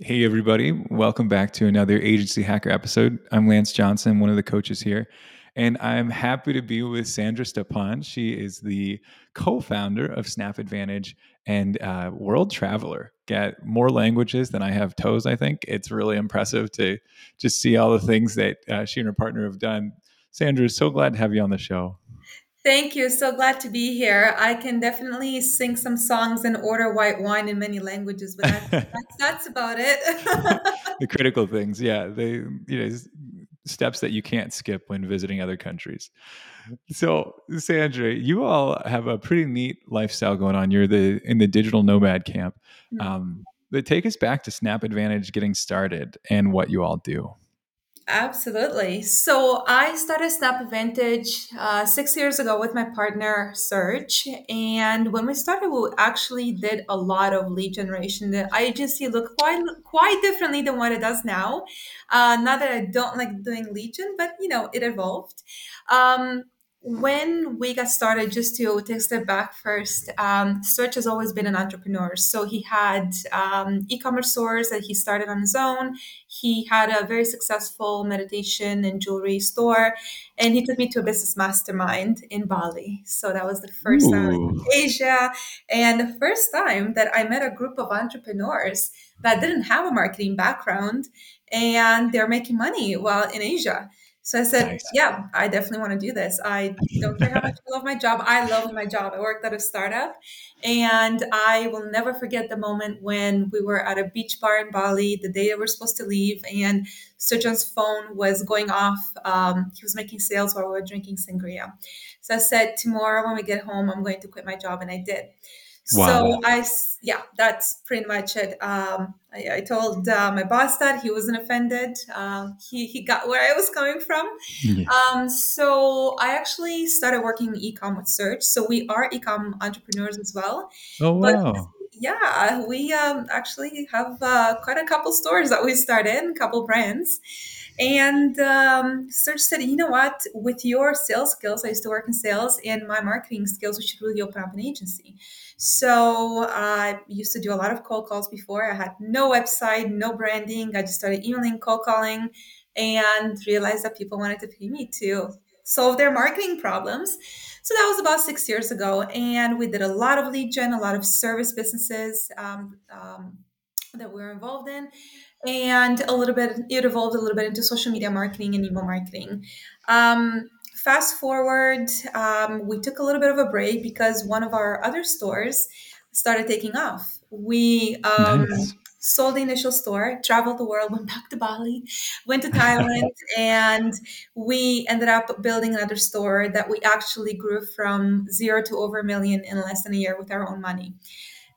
Hey, everybody. Welcome back to another Agency Hacker episode. I'm Lance Johnson, one of the coaches here, and I'm happy to be with Sandra Stepan. She is the co founder of Snap Advantage and uh, world traveler. Got more languages than I have toes, I think. It's really impressive to just see all the things that uh, she and her partner have done. Sandra, so glad to have you on the show. Thank you. So glad to be here. I can definitely sing some songs and order white wine in many languages, but that's, that's, that's about it. the critical things, yeah. They, you know, steps that you can't skip when visiting other countries. So, Sandra, you all have a pretty neat lifestyle going on. You're the in the digital nomad camp. Mm-hmm. Um, but take us back to Snap Advantage getting started and what you all do. Absolutely. So I started Snap Advantage uh, six years ago with my partner Serge, and when we started, we actually did a lot of lead generation. The agency looked quite quite differently than what it does now. Uh, not that I don't like doing lead gen, but you know it evolved. Um, when we got started, just to take a step back first, um, Serge has always been an entrepreneur. So he had um, e-commerce stores that he started on his own. He had a very successful meditation and jewelry store, and he took me to a business mastermind in Bali. So that was the first Ooh. time in Asia, and the first time that I met a group of entrepreneurs that didn't have a marketing background, and they're making money while in Asia. So I said, nice. yeah, I definitely want to do this. I don't care how much I love my job. I love my job. I worked at a startup. And I will never forget the moment when we were at a beach bar in Bali the day we were supposed to leave. And Serge's phone was going off. Um, he was making sales while we were drinking sangria. So I said, tomorrow when we get home, I'm going to quit my job. And I did. Wow. So I, yeah, that's pretty much it. Um, I, I, told uh, my boss that he wasn't offended. Um, he, he got where I was coming from. Yeah. Um, so I actually started working e-com with Serge. So we are e-com entrepreneurs as well. Oh, wow. But, yeah, we um, actually have uh, quite a couple stores that we started, a couple brands. And um, Serge said, you know what, with your sales skills, I used to work in sales, and my marketing skills, we should really open up an agency. So I used to do a lot of cold calls before. I had no website, no branding. I just started emailing, cold calling, and realized that people wanted to pay me to solve their marketing problems. So that was about six years ago. And we did a lot of lead gen, a lot of service businesses um, um, that we were involved in. And a little bit, it evolved a little bit into social media marketing and email marketing. Um, fast forward, um, we took a little bit of a break because one of our other stores started taking off. We um, nice. sold the initial store, traveled the world, went back to Bali, went to Thailand, and we ended up building another store that we actually grew from zero to over a million in less than a year with our own money.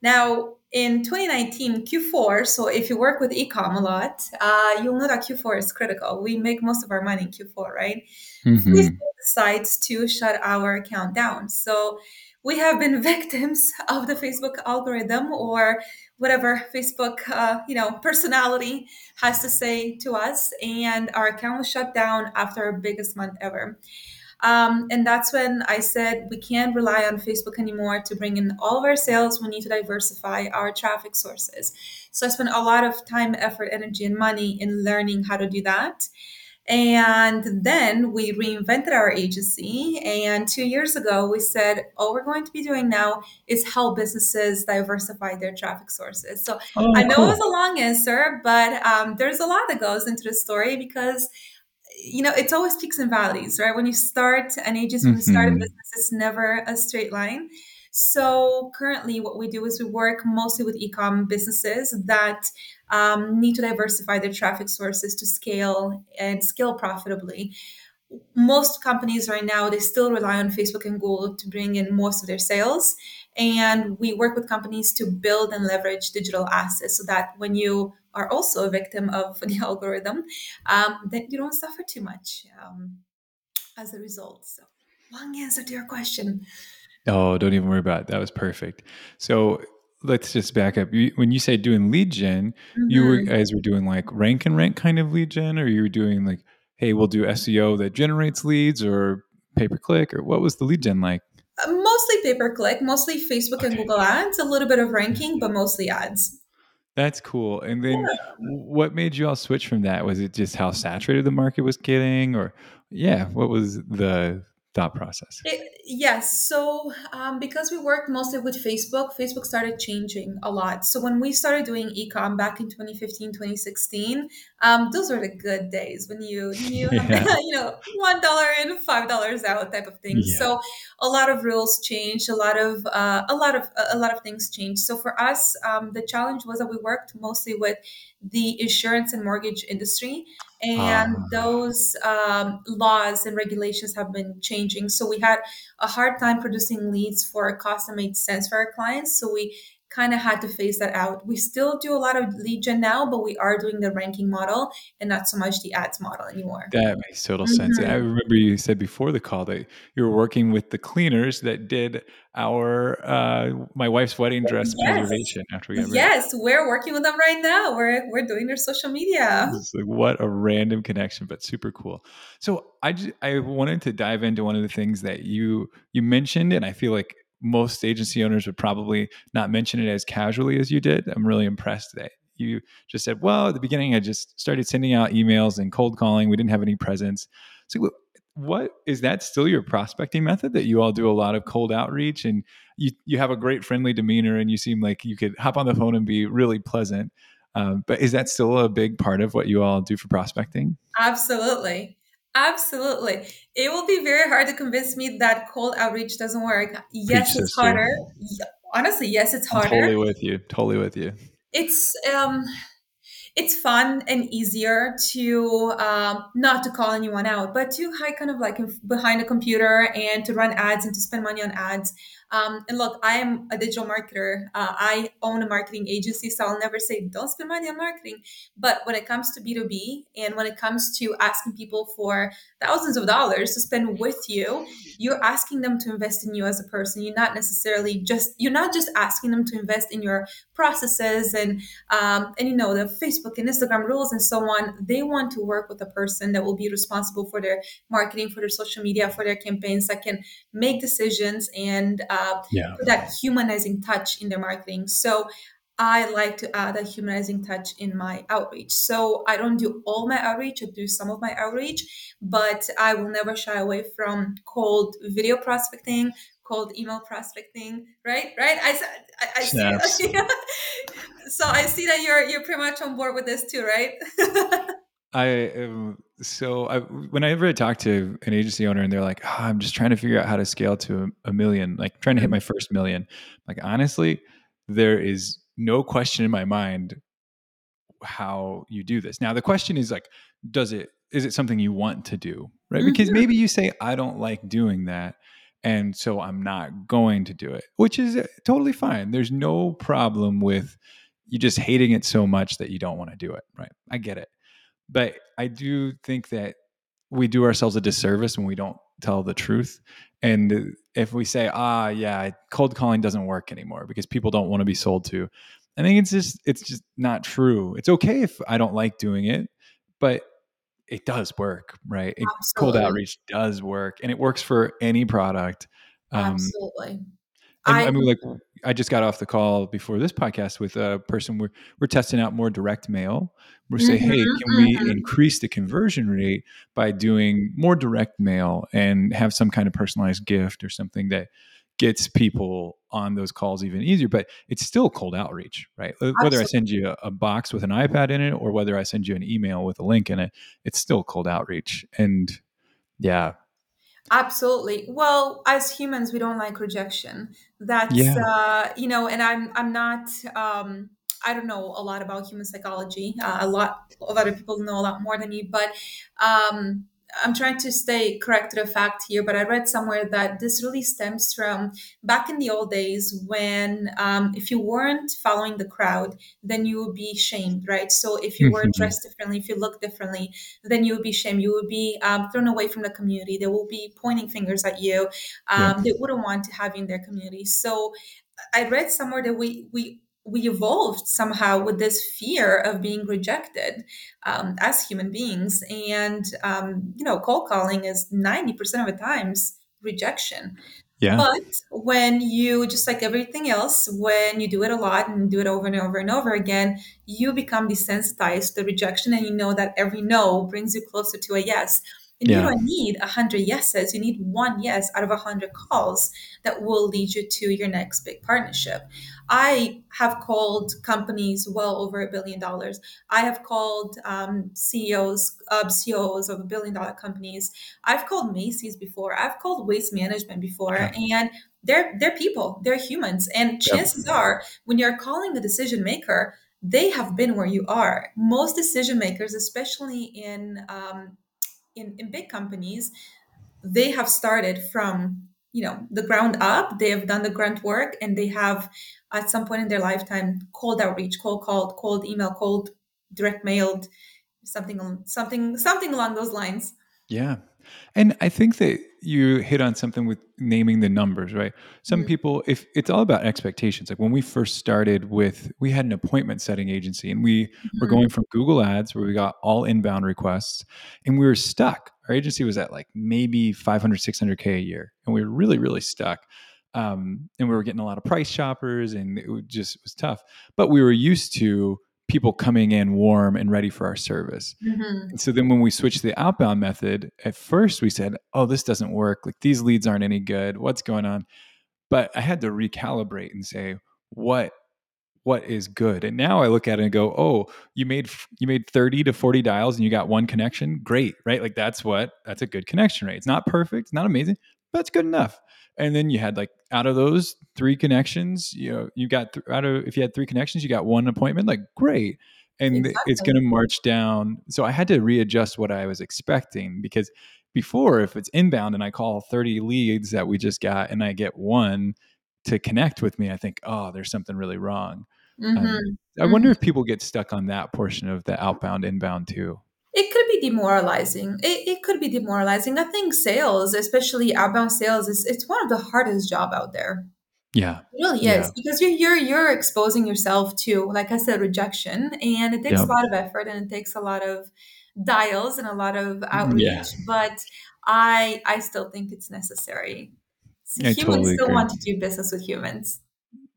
Now, in 2019 Q4, so if you work with ecom a lot, uh, you'll know that Q4 is critical. We make most of our money in Q4, right? Mm-hmm. We decides to shut our account down. So we have been victims of the Facebook algorithm or whatever Facebook, uh, you know, personality has to say to us, and our account was shut down after our biggest month ever. Um, and that's when I said we can't rely on Facebook anymore to bring in all of our sales. We need to diversify our traffic sources. So I spent a lot of time, effort, energy, and money in learning how to do that. And then we reinvented our agency. And two years ago, we said, all we're going to be doing now is help businesses diversify their traffic sources. So oh, I know cool. it was a long answer, but um, there's a lot that goes into the story because you know, it's always peaks and valleys, right? When you start an agency, when you start a mm-hmm. business, it's never a straight line. So currently, what we do is we work mostly with e-com businesses that um, need to diversify their traffic sources to scale and scale profitably. Most companies right now they still rely on Facebook and Google to bring in most of their sales, and we work with companies to build and leverage digital assets so that when you are also a victim of the algorithm, um, that you don't suffer too much um, as a result. So, long answer to your question. Oh, don't even worry about it. That was perfect. So let's just back up. when you say doing lead general mm-hmm. you were, guys were doing like rank and rent kind of lead gen, or you were doing like, hey, we'll do SEO that generates leads, or pay per click, or what was the lead gen like? Uh, mostly pay per click, mostly Facebook okay. and Google ads, a little bit of ranking, but mostly ads. That's cool. And then what made you all switch from that? Was it just how saturated the market was getting or yeah, what was the thought process? It, yes. So, um, because we worked mostly with Facebook, Facebook started changing a lot. So, when we started doing ecom back in 2015, 2016, um, those were the good days when you knew, Yeah. you know, $1 in, $5 out type of thing. Yeah. So, a lot of rules changed, a lot of, uh, a lot of, a lot of things changed. So, for us, um, the challenge was that we worked mostly with the insurance and mortgage industry and Ah, those um, laws and regulations have been changing. So we had a hard time producing leads for a cost that made sense for our clients. So we kind of had to phase that out. We still do a lot of lead gen now, but we are doing the ranking model and not so much the ads model anymore. that makes total sense. I Mhm. remember you said before the call that you were working with the cleaners that did our uh my wife's wedding dress Yes. preservation after we got married. Yes, we're working with them right now. We're we're doing their social media. It's like what a random connection, but super cool. So I just, I wanted to dive into one of the things that you you mentioned, and I feel like most agency owners would probably not mention it as casually as you did. I'm really impressed that you just said, "Well, at the beginning, I just started sending out emails and cold calling. We didn't have any presence." So, what is that still your prospecting method that you all do a lot of cold outreach and you you have a great friendly demeanor and you seem like you could hop on the phone and be really pleasant um, but is that still a big part of what you all do for prospecting? Absolutely. Absolutely. It will be very hard to convince me that cold outreach doesn't work. Preach, Yes, it's harder. Honestly, yes, it's I'm harder. totally with you. Totally with you. It's um it's fun and easier to um, not to call anyone out, but to hide kind of like in, behind a computer and to run ads and to spend money on ads. Um, and look, I am a digital marketer. Uh, I own a marketing agency, so I'll never say don't spend money on marketing. But when it comes to B2B and when it comes to asking people for thousands of dollars to spend with you, you're asking them to invest in you as a person. You're not necessarily just, you're not just asking them to invest in your processes and um, and you know the facebook and instagram rules and so on they want to work with a person that will be responsible for their marketing for their social media for their campaigns that can make decisions and uh, Yeah. put that humanizing touch in their marketing so i like to add a humanizing touch in my outreach so i don't do all my outreach i do some of my outreach but i will never shy away from cold video prospecting cold email prospecting right right I. Snaps. see so I see that you're you're pretty much on board with this too, right? I am so I, whenever I talk to an agency owner and they're like, oh, I'm just trying to figure out how to scale to a, a million, like trying to hit my first million. Like honestly, there is no question in my mind how you do this. Now the question is like, does it is it something you want to do? Right? Because Mhm. maybe you say, I don't like doing that. And so I'm not going to do it, which is uh, totally fine. There's no problem with you just hating it so much that you don't want to do it. Right. I get it. But I do think that we do ourselves a disservice when we don't tell the truth. And if we say, ah, yeah, cold calling doesn't work anymore because people don't want to be sold to, I think it's just it's just not true. It's okay if I don't like doing it, but it does work, right? It, cold outreach does work, and it works for any product. Um, Absolutely. I I mean, like, I just got off the call before this podcast with a person. We're we're testing out more direct mail. We're saying, Mhm, hey, can we mhm. increase the conversion rate by doing more direct mail and have some kind of personalized gift or something that gets people on those calls even easier? But it's still cold outreach, right? Uh, Whether I send you a, a box with an iPad in it or whether I send you an email with a link in it, it's still cold outreach. And yeah, Absolutely. Well, as humans, we don't like rejection. That's yeah, uh, you know, and I'm I'm not um I don't know a lot about human psychology. Uh, a lot of other people know a lot more than me, but um I'm trying to stay correct to the fact here, but I read somewhere that this really stems from back in the old days when um, if you weren't following the crowd, then you would be shamed, right? So if you were Mhm. dressed differently, if you looked differently, then you would be shamed. You would be um, thrown away from the community. They will be pointing fingers at you. Um, they wouldn't want to have you in their community. So I read somewhere that we we we evolved somehow with this fear of being rejected um, as human beings, and um, you know, cold calling is ninety percent of the times rejection. Yeah. But when you, just like everything else, when you do it a lot and do it over and over and over again, you become desensitized to rejection and you know that every no brings you closer to a yes. And you don't need a hundred yeses. You need one yes out of a hundred calls that will lead you to your next big partnership. I have called companies well over a billion dollars. I have called um, CEOs, uh, CEOs of a billion dollar companies. I've called Macy's before. I've called Waste Management before, Yeah. and they're they're people. They're humans, and chances are, when you're calling a decision maker, they have been where you are. Most decision makers, especially in um, in, in big companies, they have started from you know the ground up. They have done the grunt work, and they have at some point in their lifetime cold outreach, cold called, cold email, cold direct mailed, something something something along those lines. Yeah. And I think that you hit on something with naming the numbers, right? Some Mhm. people, if it's all about expectations, like when we first started with, we had an appointment setting agency and we were Mhm. going from Google Ads where we got all inbound requests and we were stuck. Our agency was at like maybe 500, 600K a year and we were really, really stuck. Um, and we were getting a lot of price shoppers and it just was tough. But we were used to people coming in warm and ready for our service. Mhm. And so then when we switched the outbound method, at first we said, oh, this doesn't work. Like these leads aren't any good. What's going on? But I had to recalibrate and say, what what is good? And now I look at it and go, oh, you made you made 30 to 40 dials and you got one connection. Great, right? Like that's what that's a good connection rate. It's not perfect, it's not amazing, but it's good enough. And then you had like out of those three connections, you know, you got th- out of if you had three connections, you got one appointment. Like great, and it's going to march down. So I had to readjust what I was expecting because before, if it's inbound and I call 30 leads that we just got and I get one to connect with me, I think, oh, there's something really wrong. Mhm. Um, I Mhm. wonder if people get stuck on that portion of the outbound inbound too. It could be demoralizing. It, it could be demoralizing. I think sales, especially outbound sales, is it's one of the hardest job out there. Yeah. It really Yeah. is because you're you're you're exposing yourself to, like I said, rejection, and it takes Yeah. a lot of effort and it takes a lot of dials and a lot of mm, Yeah. outreach. But I I still think it's necessary. So humans totally still agree. want to do business with humans.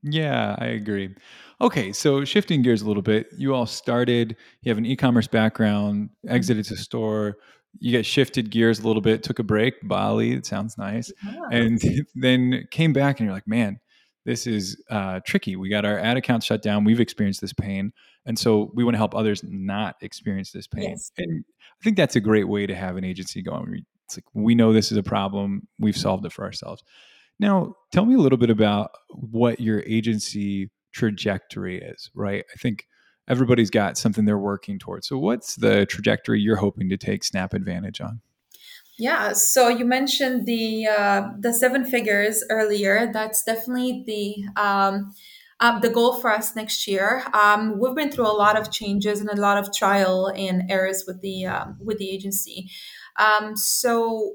Yeah, I agree. Okay, so shifting gears a little bit, you all started, you have an e commerce background, exited to store, you get shifted gears a little bit, took a break, Bali, it sounds nice, Yeah. and then came back and you're like, man, this is uh, tricky. We got our ad account shut down. We've experienced this pain. And so we want to help others not experience this pain. Yes. And I think that's a great way to have an agency going. It's like, we know this is a problem, we've solved it for ourselves. Now, tell me a little bit about what your agency trajectory is, right? I think everybody's got something they're working towards. So, what's the trajectory you're hoping to take Snap advantage on? Yeah, so you mentioned the uh, the seven figures earlier. That's definitely the um, uh, the goal for us next year. Um, we've been through a lot of changes and a lot of trial and errors with the um, with the agency. Um, so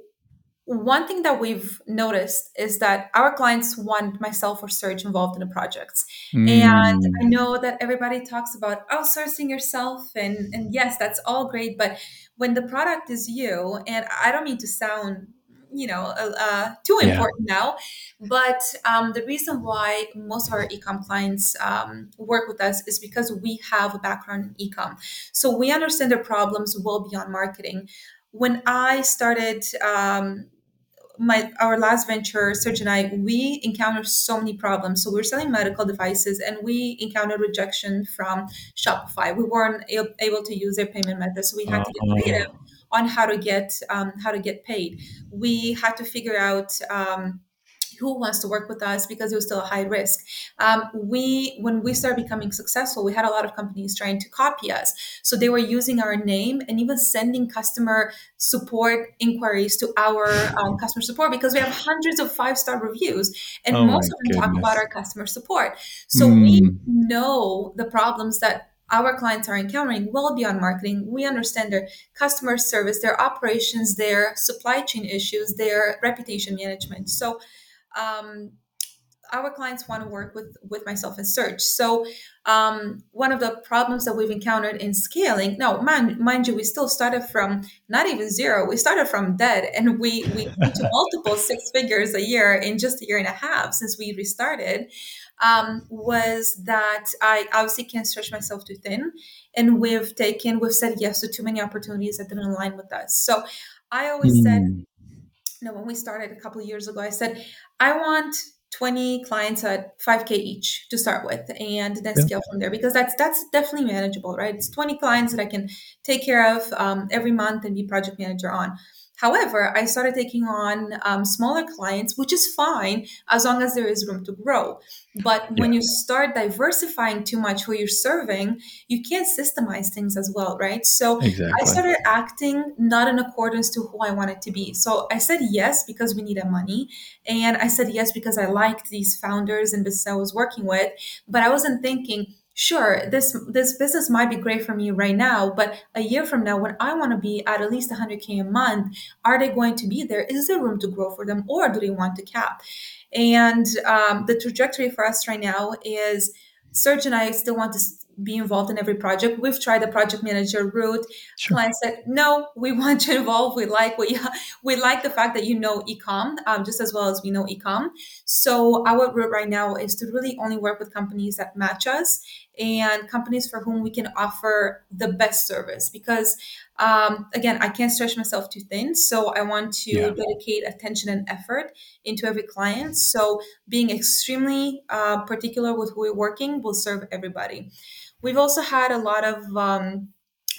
one thing that we've noticed is that our clients want myself or Serge involved in the projects. And I Mm, know that everybody talks about outsourcing yourself, and, and yes, that's all great. But when the product is you, and I don't mean to sound, you know, uh, too yeah. important now, but um, the reason why most of our ecom clients um, work with us is because we have a background in ecom. So we understand their problems well beyond marketing. When I started, um, my our last venture, Serge and I, we encountered so many problems. So we were selling medical devices, and we encountered rejection from Shopify. We weren't able to use their payment method, so we had to get creative Oh, on how to get um, how to get paid. We had to figure out. Um, who wants to work with us because it was still a high risk. Um, we, when we started becoming successful, we had a lot of companies trying to copy us. So they were using our name and even sending customer support inquiries to our um, customer support because we have hundreds of five star reviews and oh most of them talk about our customer support. So we Mm, know the problems that our clients are encountering well beyond marketing. We understand their customer service, their operations, their supply chain issues, their reputation management. So um, our clients want to work with with myself in Serge so um, one of the problems that we've encountered in scaling now mind, mind you we still started from not even zero we started from dead and we we to multiple six figures a year in just a year and a half since we restarted um, was that i obviously can't stretch myself too thin and we've taken we've said yes to too many opportunities that didn't align with us so i always mm. said you know when we started a couple of years ago i said i want 20 clients at 5k each to start with and then yeah. scale from there because that's that's definitely manageable right it's 20 clients that i can take care of um, every month and be project manager on However, I started taking on um, smaller clients, which is fine as long as there is room to grow. But yeah. when you start diversifying too much who you're serving, you can't systemize things as well, right? So exactly. I started acting not in accordance to who I wanted to be. So I said yes because we needed money. And I said yes because I liked these founders and business I was working with. But I wasn't thinking, sure this this business might be great for me right now but a year from now when i want to be at at least 100k a month are they going to be there is there room to grow for them or do they want to cap and um, the trajectory for us right now is serge and i still want to be involved in every project. We've tried the project manager route. Sure. Client said, "No, we want you involved. We like we we like the fact that you know ecom um, just as well as we know ecom." So our route right now is to really only work with companies that match us and companies for whom we can offer the best service because um, again i can't stretch myself too thin so i want to yeah. dedicate attention and effort into every client so being extremely uh, particular with who we're working will serve everybody We've also had a lot of um,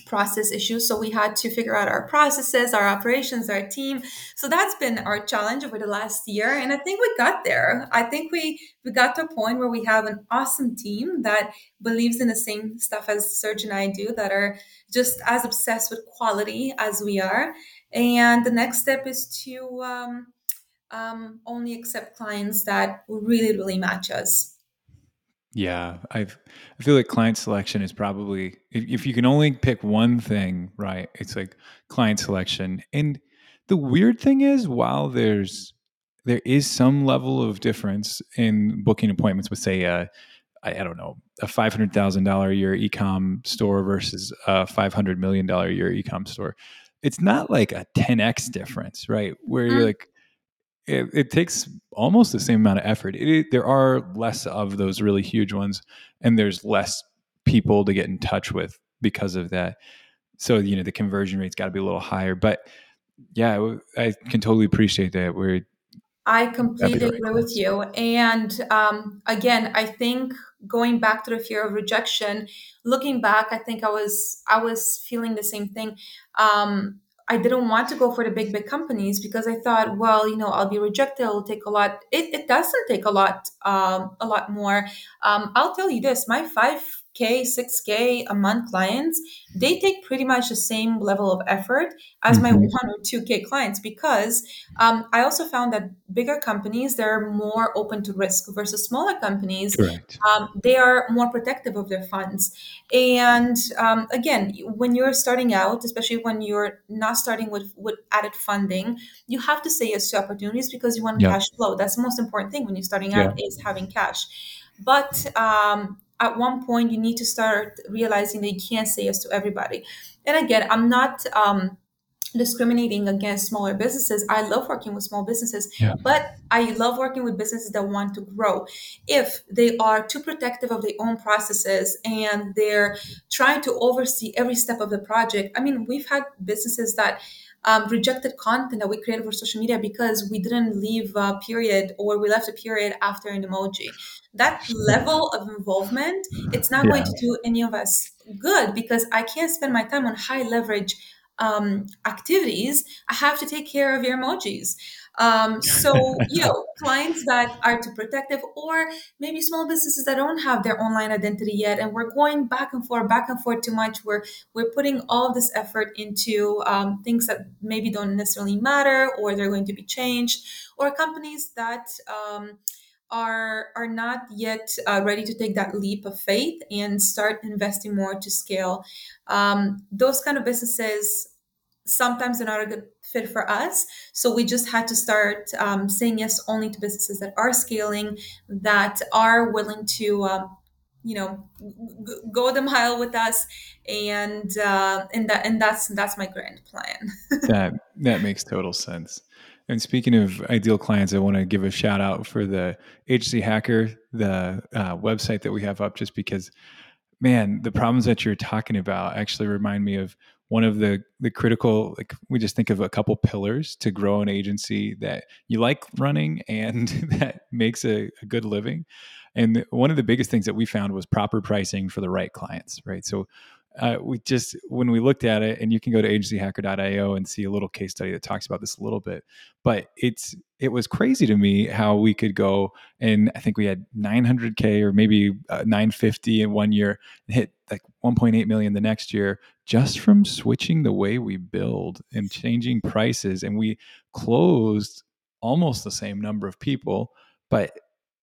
process issues. So we had to figure out our processes, our operations, our team. So that's been our challenge over the last year. And I think we got there. I think we we got to a point where we have an awesome team that believes in the same stuff as Serge and I do, that are just as obsessed with quality as we are. And the next step is to um, um, only accept clients that really, really match us. Yeah, I've I feel like client selection is probably if, if you can only pick one thing, right? It's like client selection. And the weird thing is while there's there is some level of difference in booking appointments with say a I, I don't know, a five hundred thousand dollar a year ecom store versus a five hundred million dollar a year ecom store. It's not like a ten x difference, right? Where you're mm. like, it, it, takes almost the same amount of effort. It, there are less of those really huge ones, and there's less people to get in touch with because of that. So you know the conversion rate's got to be a little higher. But yeah, I can totally appreciate that. We're I completely agree with you. And um, again, I think going back to the fear of rejection, looking back, I think I was I was feeling the same thing. Um, I didn't want to go for the big, big companies because I thought, well, you know, I'll be rejected. It'll take a lot. It, it doesn't take a lot, um, a lot more. Um, I'll tell you this: my five k, six k a month clients, they take pretty much the same level of effort as mm-hmm. my one or two k clients because um, I also found that bigger companies they're more open to risk versus smaller companies. Um, they are more protective of their funds. And um, again, when you're starting out, especially when you're not starting with, with added funding, you have to say yes to opportunities because you want yeah. cash flow. That's the most important thing when you're starting out yeah. is having cash. But um, at one point, you need to start realizing that you can't say yes to everybody. And again, I'm not um, discriminating against smaller businesses. I love working with small businesses, yeah. but I love working with businesses that want to grow. If they are too protective of their own processes and they're trying to oversee every step of the project, I mean, we've had businesses that um, rejected content that we created for social media because we didn't leave a period or we left a period after an emoji. That level of involvement, it's not yeah. going to do any of us good because I can't spend my time on high leverage um, activities, I have to take care of your emojis. Um, so, you know, clients that are too protective, or maybe small businesses that don't have their online identity yet, and we're going back and forth, back and forth too much. We're we're putting all this effort into um, things that maybe don't necessarily matter, or they're going to be changed, or companies that um, are are not yet uh, ready to take that leap of faith and start investing more to scale. Um, those kind of businesses sometimes they're not a good fit for us. So we just had to start um, saying yes only to businesses that are scaling, that are willing to, um, you know, g- go the mile with us, and uh, and that and that's that's my grand plan. that that makes total sense. And speaking of ideal clients, I want to give a shout out for the Agency Hacker, the uh, website that we have up, just because, man, the problems that you're talking about actually remind me of one of the the critical like we just think of a couple pillars to grow an agency that you like running and that makes a, a good living. And one of the biggest things that we found was proper pricing for the right clients right? So uh, we just when we looked at it and you can go to agencyhacker.io and see a little case study that talks about this a little bit but it's it was crazy to me how we could go and i think we had 900k or maybe uh, 950 in one year hit like 1.8 million the next year just from switching the way we build and changing prices and we closed almost the same number of people but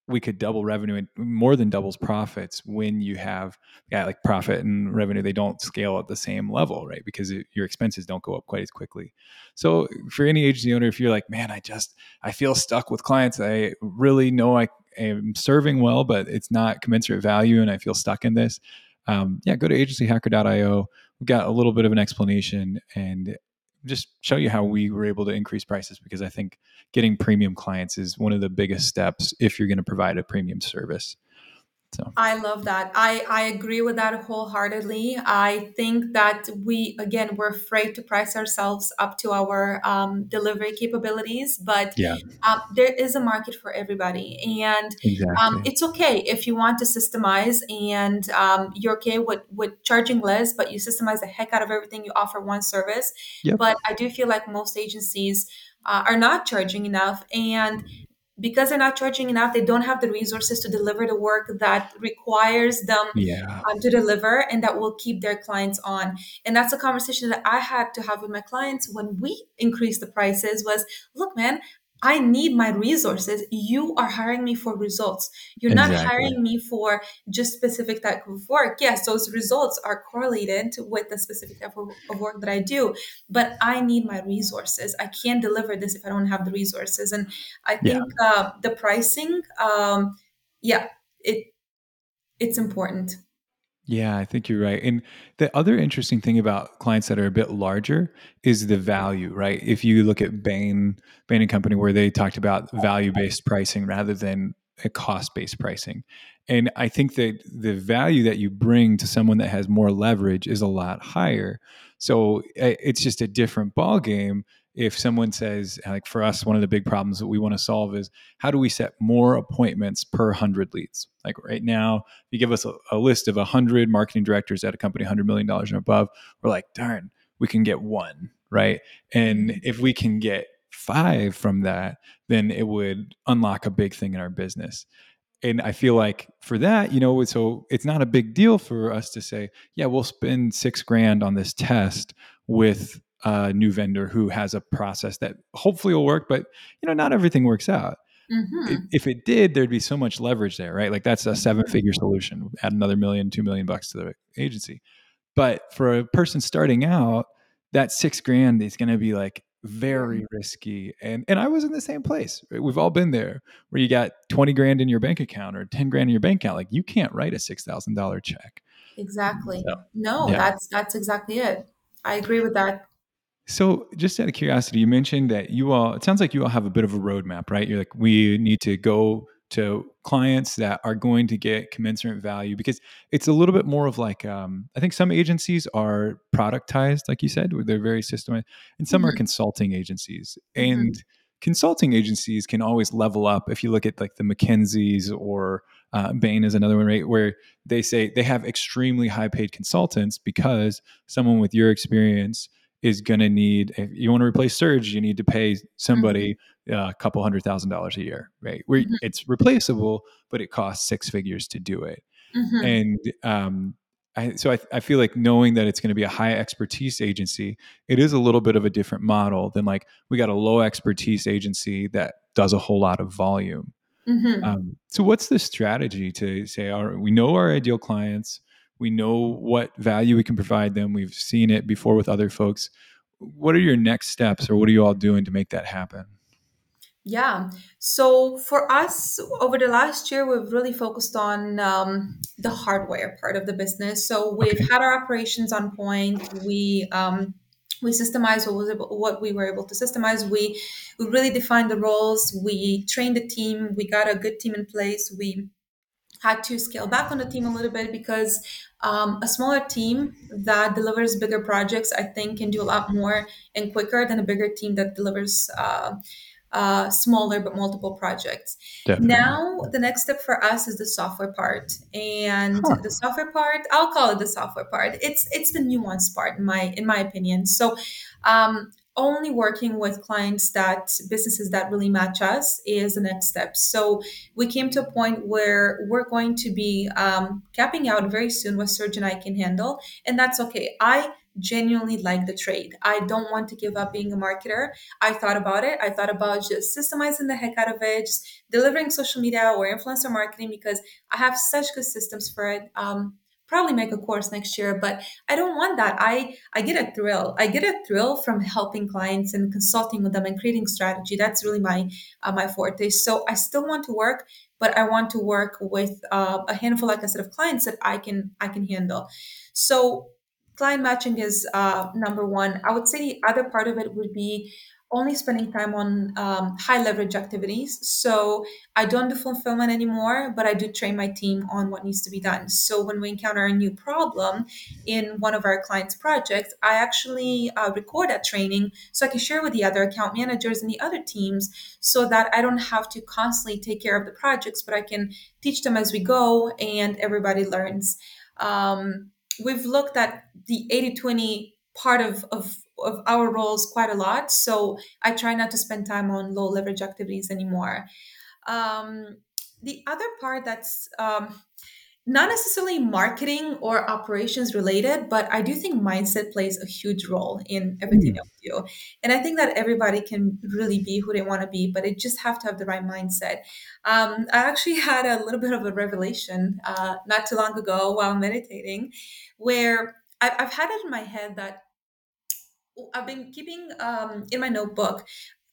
we could double revenue and more than doubles profits when you have yeah like profit and revenue they don't scale at the same level right? Because it, your expenses don't go up quite as quickly. So for any agency owner if you're like man i just i feel stuck with clients. I really know i am serving well but it's not commensurate value and i feel stuck in this um, yeah go to agencyhacker.io got a little bit of an explanation and just show you how we were able to increase prices because I think getting premium clients is one of the biggest steps if you're going to provide a premium service. So I love that. I, I agree with that wholeheartedly. I think that we, again, we're afraid to price ourselves up to our um, delivery capabilities, but yeah. um, there is a market for everybody. And um, exactly. um, it's okay if you want to systemize and um, you're okay with, with charging less, but you systemize the heck out of everything you offer one service. Yep. But I do feel like most agencies uh, are not charging enough. And because they're not charging enough they don't have the resources to deliver the work that requires them yeah. um, to deliver and that will keep their clients on and that's a conversation that i had to have with my clients when we increased the prices was look man I need my resources. You are hiring me for results. You're exactly. not hiring me for just specific type of work. Yes, those results are correlated with the specific type of, work that I do, but I need my resources. I can't deliver this if I don't have the resources. And I think yeah. uh, the pricing, um, yeah, it it's important. Yeah, I think you're right. And the other interesting thing about clients that are a bit larger is the value, right? If you look at Bain, Bain and Company, where they talked about value-based pricing rather than a cost-based pricing. And I think that the value that you bring to someone that has more leverage is a lot higher. So eh, it's just a different ball game if someone says like for us one of the big problems that we want to solve is how do we set more appointments per 100 leads? Like right now if you give us a, a list of 100 marketing directors at a company $100 million and above we're like darn we can get one right? And mm-hmm. if we can get five from that then it would unlock a big thing in our business. And I feel like for that, you know, so it's not a big deal for us to say, yeah, we'll spend six grand on this test with a new vendor who has a process that hopefully will work, but you know, not everything works out. Mm-hmm. If it did, there'd be so much leverage there, right? Like that's a seven figure solution. Add another million, two million bucks to the agency. But for a person starting out, that six grand is going to be like very risky. And and I was in the same place. We've all been there where you got 20 grand in your bank account or 10 grand in your bank account. Like you can't write a $6,000 check. Exactly. So, no, yeah. that's that's exactly it. I agree with that. So, just out of curiosity, you mentioned that you all, it sounds like you all have a bit of a roadmap, right? You're like, we need to go to clients that are going to get commensurate value because it's a little bit more of like, um, I think some agencies are productized, like you said, they're very systematic, and some mm-hmm. are consulting agencies. Mm-hmm. And consulting agencies can always level up if you look at like the McKinsey's or uh, Bain is another one, right? Where they say they have extremely high paid consultants because someone with your experience is going to need if you want to replace Serge you need to pay somebody mm-hmm. uh, a couple hundred thousand dollars a year, right? Where mm-hmm. it's replaceable, but it costs six figures to do it. Mm-hmm. And um, I, so I, I, feel like knowing that it's going to be a high expertise agency, it is a little bit of a different model than like we got a low expertise agency that does a whole lot of volume. Mm-hmm. Um, so what's the strategy to say, our, we know our ideal clients, we know what value we can provide them. We've seen it before with other folks. what are your next steps or what are you all doing to make that happen? Yeah. So for us, over the last year, we've really focused on um, the hardware part of the business. So we've okay. had our operations on point. We um, we systemized what was able, what we were able to systemize. We we really defined the roles. We trained the team. We got a good team in place. We had to scale back on the team a little bit because um, a smaller team that delivers bigger projects, I think, can do a lot more and quicker than a bigger team that delivers. Uh, uh, smaller but multiple projects. Definitely. Now, the next step for us is the software part, and huh. the software part, I'll call it the software part. It's it's the nuanced part in my in my opinion. So, um, only working with clients that businesses that really match us is the next step. So we came to a point where we're going to be um, capping out very soon what Serge and I can handle, and that's okay. I genuinely like the trade. I don't want to give up being a marketer. I thought about it. I thought about just systemizing the heck out of it, just delivering social media or influencer marketing because I have such good systems for it. Um, probably make a course next year but i don't want that. I i get a thrill. I get a thrill from helping clients and consulting with them and creating strategy. That's really my uh, my forte. So i still want to work but i want to work with uh, a handful like i said of clients that i can i can handle. So client matching is uh, number one. I would say the other part of it would be only spending time on um, high leverage activities. So I don't do fulfillment anymore, but I do train my team on what needs to be done. So when we encounter a new problem in one of our clients' projects, I actually uh, record that training so I can share with the other account managers and the other teams so that I don't have to constantly take care of the projects, but I can teach them as we go and everybody learns. Um, we've looked at the 80 20 part of, of of our roles quite a lot so i try not to spend time on low leverage activities anymore um, the other part that's um, not necessarily marketing or operations related, but I do think mindset plays a huge role in everything mm. do. And I think that everybody can really be who they want to be, but they just have to have the right mindset. Um, I actually had a little bit of a revelation uh, not too long ago while meditating, where I've, I've had it in my head that I've been keeping um, in my notebook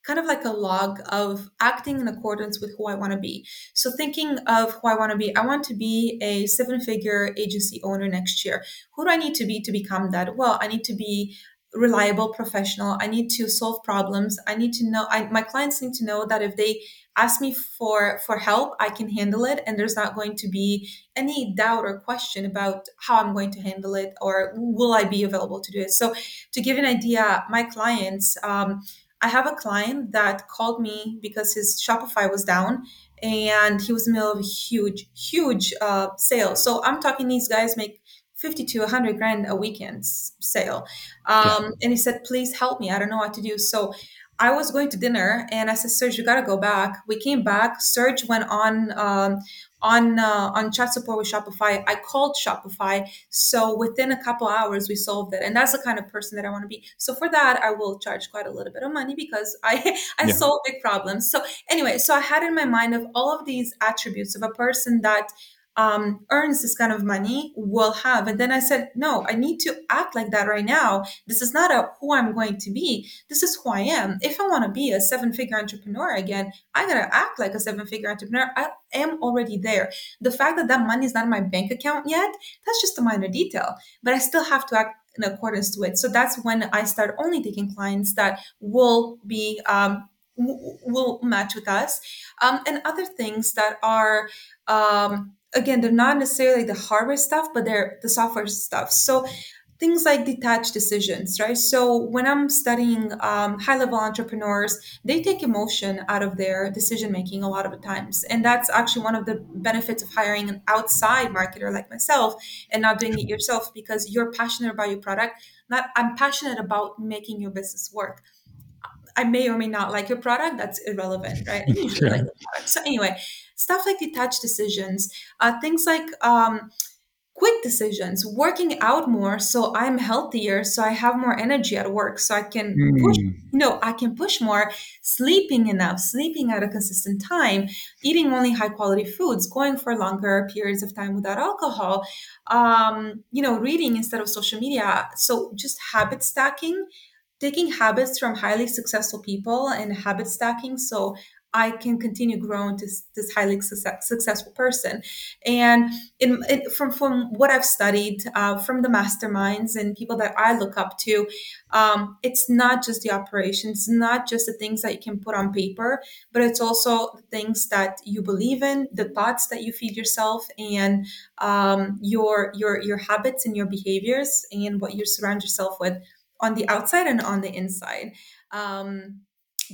kind of like a log of acting in accordance with who I want to be. So, thinking of who I want to be, I want to be a seven figure agency owner next year. Who do I need to be to become that? Well, I need to be reliable professional. I need to solve problems. I need to know I, my clients need to know that if they ask me for for help i can handle it and there's not going to be any doubt or question about how i'm going to handle it or will i be available to do it. So to give an idea my clients um, I have a client that called me because his Shopify was down and he was in the middle of a huge, huge uh, sale. So I'm talking these guys make 50 to 100 grand a weekend sale. Um, yeah. And he said, please help me. I don't know what to do. So I was going to dinner and I said, Serge, you got to go back. We came back. Serge went on um, on uh, on chat support with Shopify. I called Shopify, so within a couple hours we solved it, and that's the kind of person that I want to be. So for that, I will charge quite a little bit of money because I I yeah. solve big problems. So anyway, so I had in my mind of all of these attributes of a person that um, earns this kind of money will have. And then I said, no, I need to act like that right now. This is not a who I'm going to be. This is who I am. If I want to be a seven figure entrepreneur again, I got to act like a seven figure entrepreneur. I am already there. The fact that that money is not in my bank account yet, that's just a minor detail, but I still have to act in accordance to it. So that's when I start only taking clients that will be, um, w- will match with us um, and other things that are um, again, they're not necessarily the hardware stuff, but they're the software stuff. So things like detached decisions, right? So when I'm studying um, high level entrepreneurs, they take emotion out of their decision making a lot of the times. And that's actually one of the benefits of hiring an outside marketer like myself and not doing it yourself because you're passionate about your product. Not I'm passionate about making your business work. I may or may not like your product. That's irrelevant, right? Sure. Like so anyway, stuff like detached decisions, uh, things like um, quick decisions, working out more so I'm healthier, so I have more energy at work, so I can mm. push. You know, I can push more. Sleeping enough, sleeping at a consistent time, eating only high quality foods, going for longer periods of time without alcohol. Um, you know, reading instead of social media. So just habit stacking taking habits from highly successful people and habit stacking. So I can continue growing to this highly success, successful person. And in, from from what I've studied uh, from the masterminds and people that I look up to, um, it's not just the operations, not just the things that you can put on paper, but it's also the things that you believe in, the thoughts that you feed yourself, and um, your your your habits and your behaviors, and what you surround yourself with on the outside and on the inside. Um,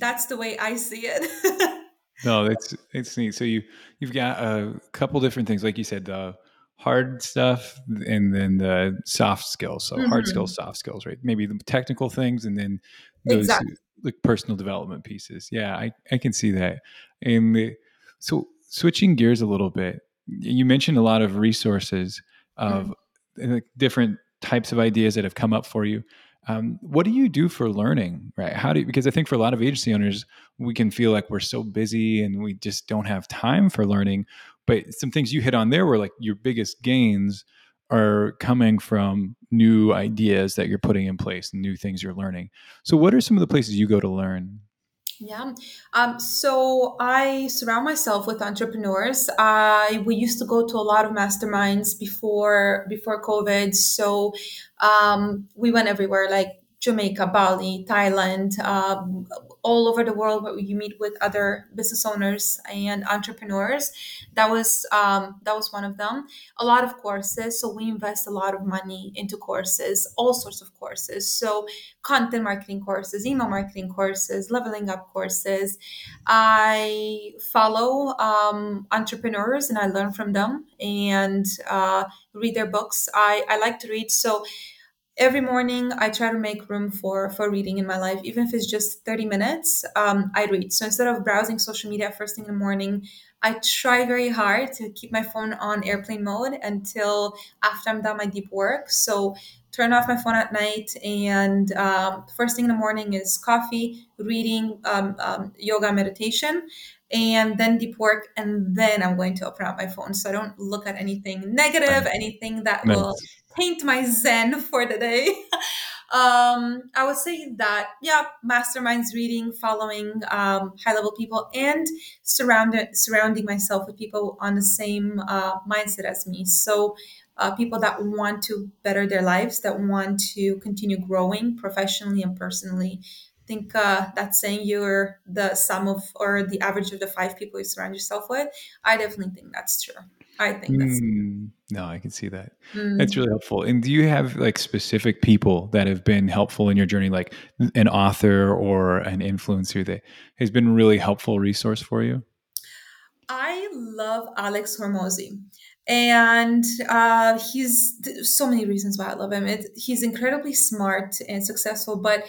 that's the way I see it. no, it's it's neat. So you you've got a couple different things, like you said, the hard stuff and then the soft skills. So mm-hmm. hard skills, soft skills, right? Maybe the technical things, and then those exactly. like personal development pieces. Yeah, I I can see that. And the, so switching gears a little bit, you mentioned a lot of resources of mm-hmm. different types of ideas that have come up for you. Um, what do you do for learning, right? How do you, because I think for a lot of agency owners, we can feel like we're so busy and we just don't have time for learning. But some things you hit on there were like your biggest gains are coming from new ideas that you're putting in place, new things you're learning. So, what are some of the places you go to learn? Yeah. Um, so I surround myself with entrepreneurs. I we used to go to a lot of masterminds before before COVID. So um, we went everywhere, like Jamaica, Bali, Thailand, um, all over the world where you meet with other business owners and entrepreneurs. That was um, that was one of them. A lot of courses, so we invest a lot of money into courses, all sorts of courses. So content marketing courses, email marketing courses, leveling up courses. I follow um, entrepreneurs and I learn from them and uh, read their books. I I like to read so every morning i try to make room for for reading in my life even if it's just 30 minutes um, i read. So instead of browsing social media first thing in the morning i try very hard to keep my phone on airplane mode until after i'm done my deep work. So turn off my phone at night and um, first thing in the morning is coffee reading um, um yoga meditation and then deep work and then i'm going to open up my phone. So i don't look at anything negative anything that nice. will paint my zen for the day um, i would say that yeah masterminds reading following um, high level people and surrounded surrounding myself with people on the same uh, mindset as me so uh, people that want to better their lives that want to continue growing professionally and personally think uh, that's saying you're the sum of or the average of the five people you surround yourself with. I definitely think that's true. I think that's mm, no, I can see that. Mm. That's really helpful. And do you have like specific people that have been helpful in your journey, like an author or an influencer that has been really helpful resource for you? I love Alex Hormozi and uh, he's so many reasons why I love him. It, he's incredibly smart and successful, but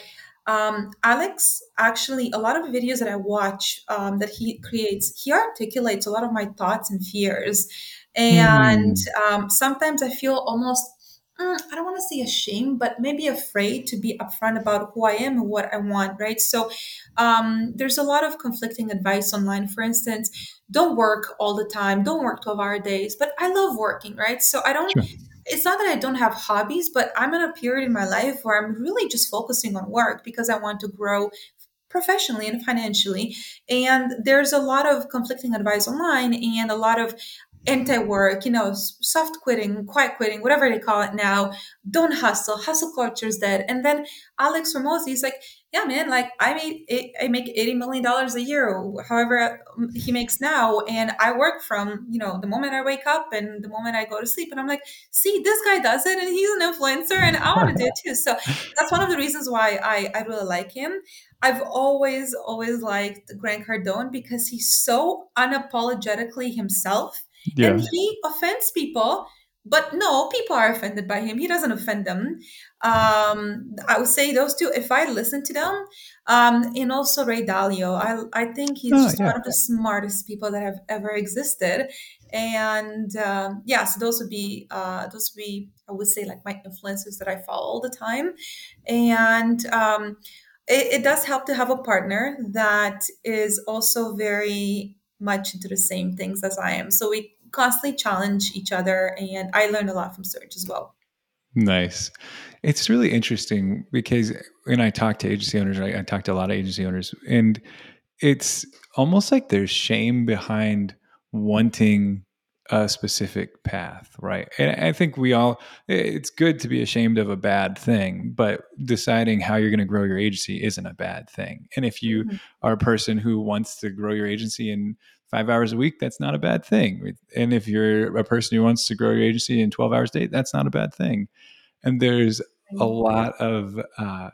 um, Alex actually a lot of videos that I watch um, that he creates, he articulates a lot of my thoughts and fears, and mm. um, sometimes I feel almost mm, I don't want to say ashamed, but maybe afraid to be upfront about who I am and what I want, right? So um, there's a lot of conflicting advice online. For instance, don't work all the time, don't work 12 hour days, but I love working, right? So I don't. Sure it's not that I don't have hobbies, but I'm in a period in my life where I'm really just focusing on work because I want to grow professionally and financially. And there's a lot of conflicting advice online and a lot of anti-work, you know, soft quitting, quiet quitting, whatever they call it now. Don't hustle. Hustle culture is dead. And then Alex Hormozi is like, yeah, man, like I made, I make eighty million dollars a year, however um, he makes now, and I work from you know the moment I wake up and the moment I go to sleep, and I'm like, see, this guy does it, and he's an influencer, and I want to do it too. So that's one of the reasons why I I really like him. I've always always liked Grant Cardone because he's so unapologetically himself yeah. and he offends people but no people are offended by him he doesn't offend them um, i would say those two if i listen to them um, and also ray dalio i, I think he's oh, just yeah. one of the smartest people that have ever existed and um, yeah so those would be uh, those would be i would say like my influencers that i follow all the time and um, it, it does help to have a partner that is also very much into the same things as I am. So we constantly challenge each other, and I learned a lot from Serge as well. Nice. It's really interesting because when I talk to agency owners, I, I talk to a lot of agency owners, and it's almost like there's shame behind wanting a specific path, right? And I think we all, it's good to be ashamed of a bad thing, but deciding how you're going to grow your agency isn't a bad thing. And if you Mm-hmm. are a person who wants to grow your agency in five hours a week, that's not a bad thing. And if you're a person who wants to grow your agency in 12 hours a day, that's not a bad thing. And there's a lot of, uh,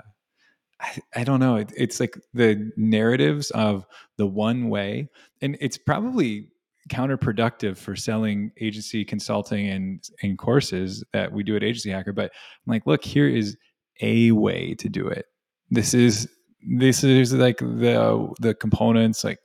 I, I don't know. It, it's like the narratives of the one way, and it's probably counterproductive for selling agency consulting and and courses that we do at Agency Hacker. But I'm like, look, here is a way to do it. This is this is like the the components. Like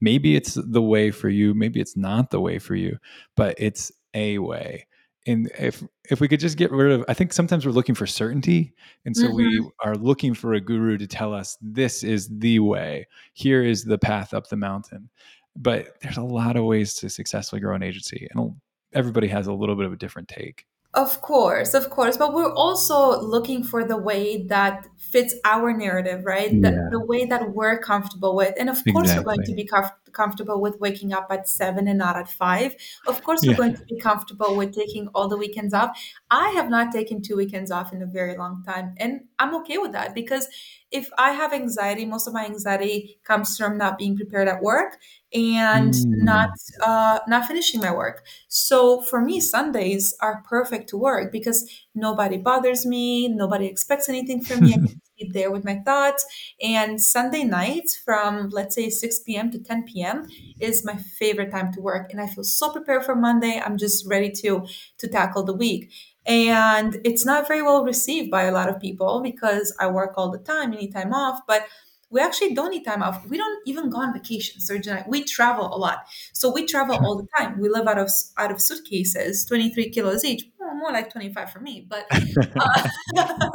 maybe it's the way for you, maybe it's not the way for you, but it's a way. And if if we could just get rid of i think sometimes we're looking for certainty and so Mhm. we are looking for a guru to tell us this is the way. Here is the path up the mountain. But there's a lot of ways to successfully grow an agency and everybody has a little bit of a different take Of course, of course, but we're also looking for the way that fits our narrative, right? The, Yeah. the way that we're comfortable with. And of course, we're going to be comf- comfortable with waking up at seven and not at five. Of course, we're going to be comfortable with taking all the weekends off. I have not taken two weekends off in a very long time, and I'm okay with that because if I have anxiety, most of my anxiety comes from not being prepared at work and not Mm. uh, not finishing my work. So for me, Sundays are perfect to work because nobody bothers me, nobody expects anything from me. I can be there with my thoughts. And Sunday night, from let's say 6 p.m. to 10 p.m. is my favorite time to work. And I feel so prepared for Monday. I'm just ready to to tackle the week. And it's not very well received by a lot of people because I work all the time, I need time off. But we actually don't need time off. We don't even go on vacation, Serge and I. We travel a lot. So we travel all the time. We live out of out of suitcases, 23 kilos each. More like 25 for me. But uh,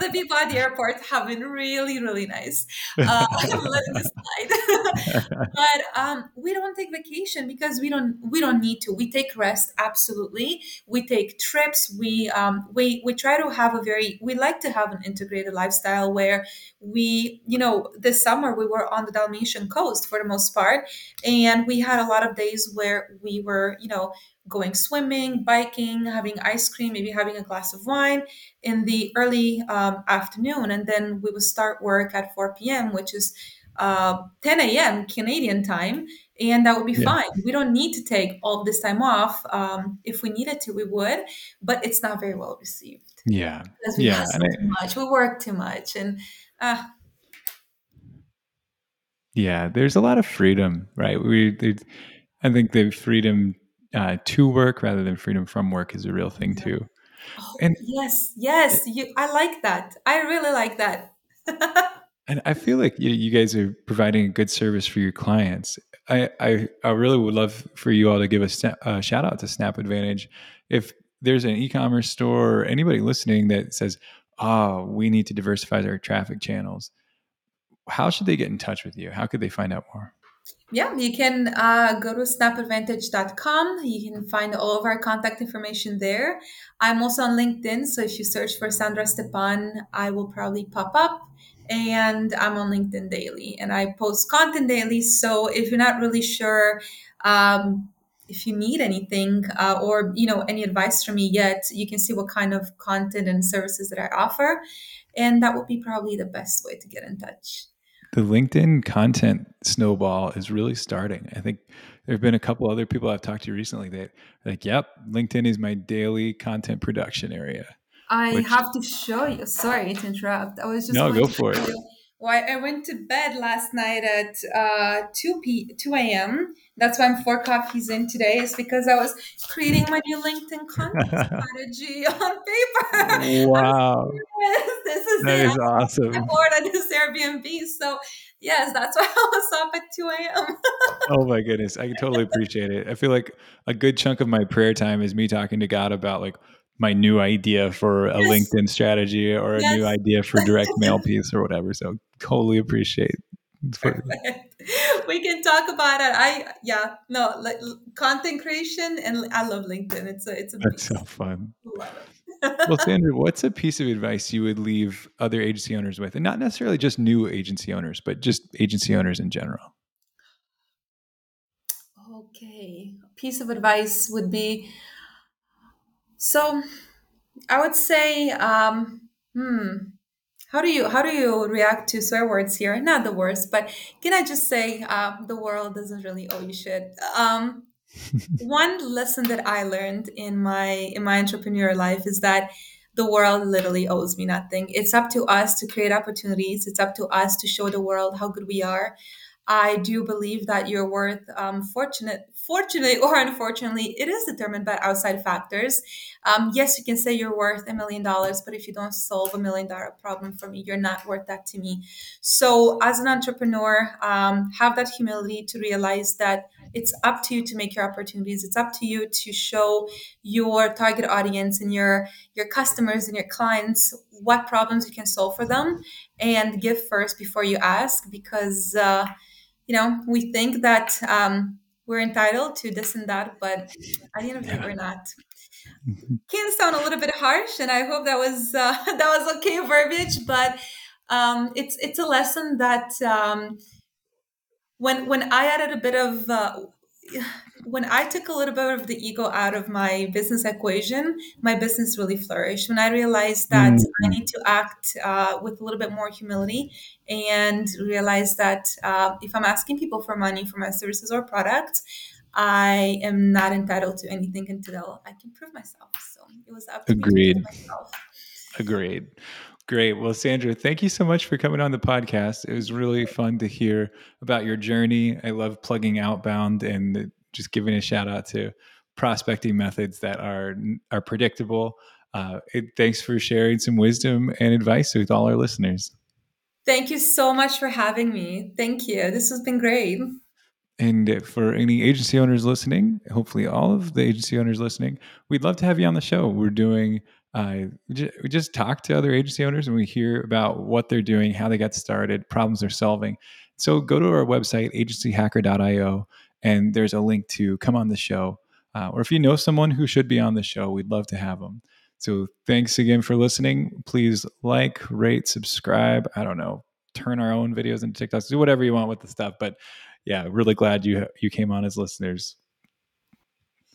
the people at the airport have been really, really nice. Uh, I'm letting it slide. but um, we don't take vacation because we don't we don't need to. We take rest absolutely. We take trips. We um, we we try to have a very we like to have an integrated lifestyle where we you know this summer we were on the Dalmatian coast for the most part, and we had a lot of days where we were you know going swimming, biking, having ice cream, maybe having a glass of wine in the early um, afternoon, and then we would start work at 4 p.m., which is uh, 10 a.m. Canadian time, and that would be Yeah. fine. We don't need to take all this time off. Um, if we needed to, we would, but it's not very well received yeah because we yeah too much, we work too much, and uh, yeah there's a lot of freedom right we i think the freedom uh, to work rather than freedom from work is a real thing too oh, and yes, yes, you. I like that. I really like that. And I feel like you, you guys are providing a good service for your clients. I, I, I really would love for you all to give a, sna- a shout out to Snap Advantage. If there's an e-commerce store or anybody listening that says, "Oh, we need to diversify our traffic channels," how should they get in touch with you? How could they find out more? Yeah, you can uh, go to snapadvantage.com. You can find all of our contact information there. I'm also on LinkedIn, so if you search for Sandra Stepan, I will probably pop up. And I'm on LinkedIn daily, and I post content daily. So if you're not really sure um, if you need anything uh, or you know any advice from me yet, you can see what kind of content and services that I offer, and that would be probably the best way to get in touch. The LinkedIn content snowball is really starting. I think there have been a couple other people I've talked to recently that are like, "Yep, LinkedIn is my daily content production area." I Which have to show you. Sorry to interrupt. I was just no, go for it. Why I went to bed last night at uh, 2 p 2 a.m. That's why I'm four coffees in today, is because I was creating my new LinkedIn content strategy on paper. Wow. This is that it. is I'm bored at this Airbnb. So yes, that's why I was up at 2 a.m. Oh my goodness, I totally appreciate it. I feel like a good chunk of my prayer time is me talking to God about like my new idea for a Yes. LinkedIn strategy or a new idea for direct mail piece or whatever. So totally appreciate. We can talk about it. I yeah no like content creation and I love LinkedIn. It's a it's a that's so fun. Well, Sandra, what's a piece of advice you would leave other agency owners with? And not necessarily just new agency owners, but just agency owners in general. Okay. A piece of advice would be so I would say, um, hmm, how do you how do you react to swear words here? Not the worst, but can I just say uh, the world doesn't really owe you shit. Um, one lesson that I learned in my in my entrepreneur life is that the world literally owes me nothing. It's up to us to create opportunities. It's up to us to show the world how good we are. I do believe that you're worth, um, fortunate, fortunately or unfortunately, it is determined by outside factors. Um, yes, you can say you're worth a million dollars, but if you don't solve a million dollar problem for me, you're not worth that to me. So, as an entrepreneur, um, have that humility to realize that it's up to you to make your opportunities. It's up to you to show your target audience and your your customers and your clients what problems you can solve for them, and give first before you ask because. Uh, you know, we think that um, we're entitled to this and that, but at the end of the day, we're not. Mm-hmm. Can sound a little bit harsh, and I hope that was uh, that was okay verbiage, but um, it's it's a lesson that um, when when I added a bit of uh, when I took a little bit of the ego out of my business equation, my business really flourished. When I realized that Mm-hmm. I need to act uh, with a little bit more humility and realize that uh, if I'm asking people for money for my services or products, I am not entitled to anything until I can prove myself. So it was up to me to Agreed. myself. Agreed. Great. Well, Sandra, thank you so much for coming on the podcast. It was really fun to hear about your journey. I love plugging outbound and just giving a shout out to prospecting methods that are are predictable. Uh, it, thanks for sharing some wisdom and advice with all our listeners. Thank you so much for having me. Thank you. This has been great. And for any agency owners listening, hopefully all of the agency owners listening, we'd love to have you on the show. We're doing, uh, we just talk to other agency owners and we hear about what they're doing, how they got started, problems they're solving. So go to our website, agencyhacker.io, and there's a link to come on the show. Uh, or if you know someone who should be on the show, we'd love to have them. So thanks again for listening. Please like, rate, subscribe. I don't know, turn our own videos into TikToks, do whatever you want with the stuff. But yeah, really glad you you came on as listeners.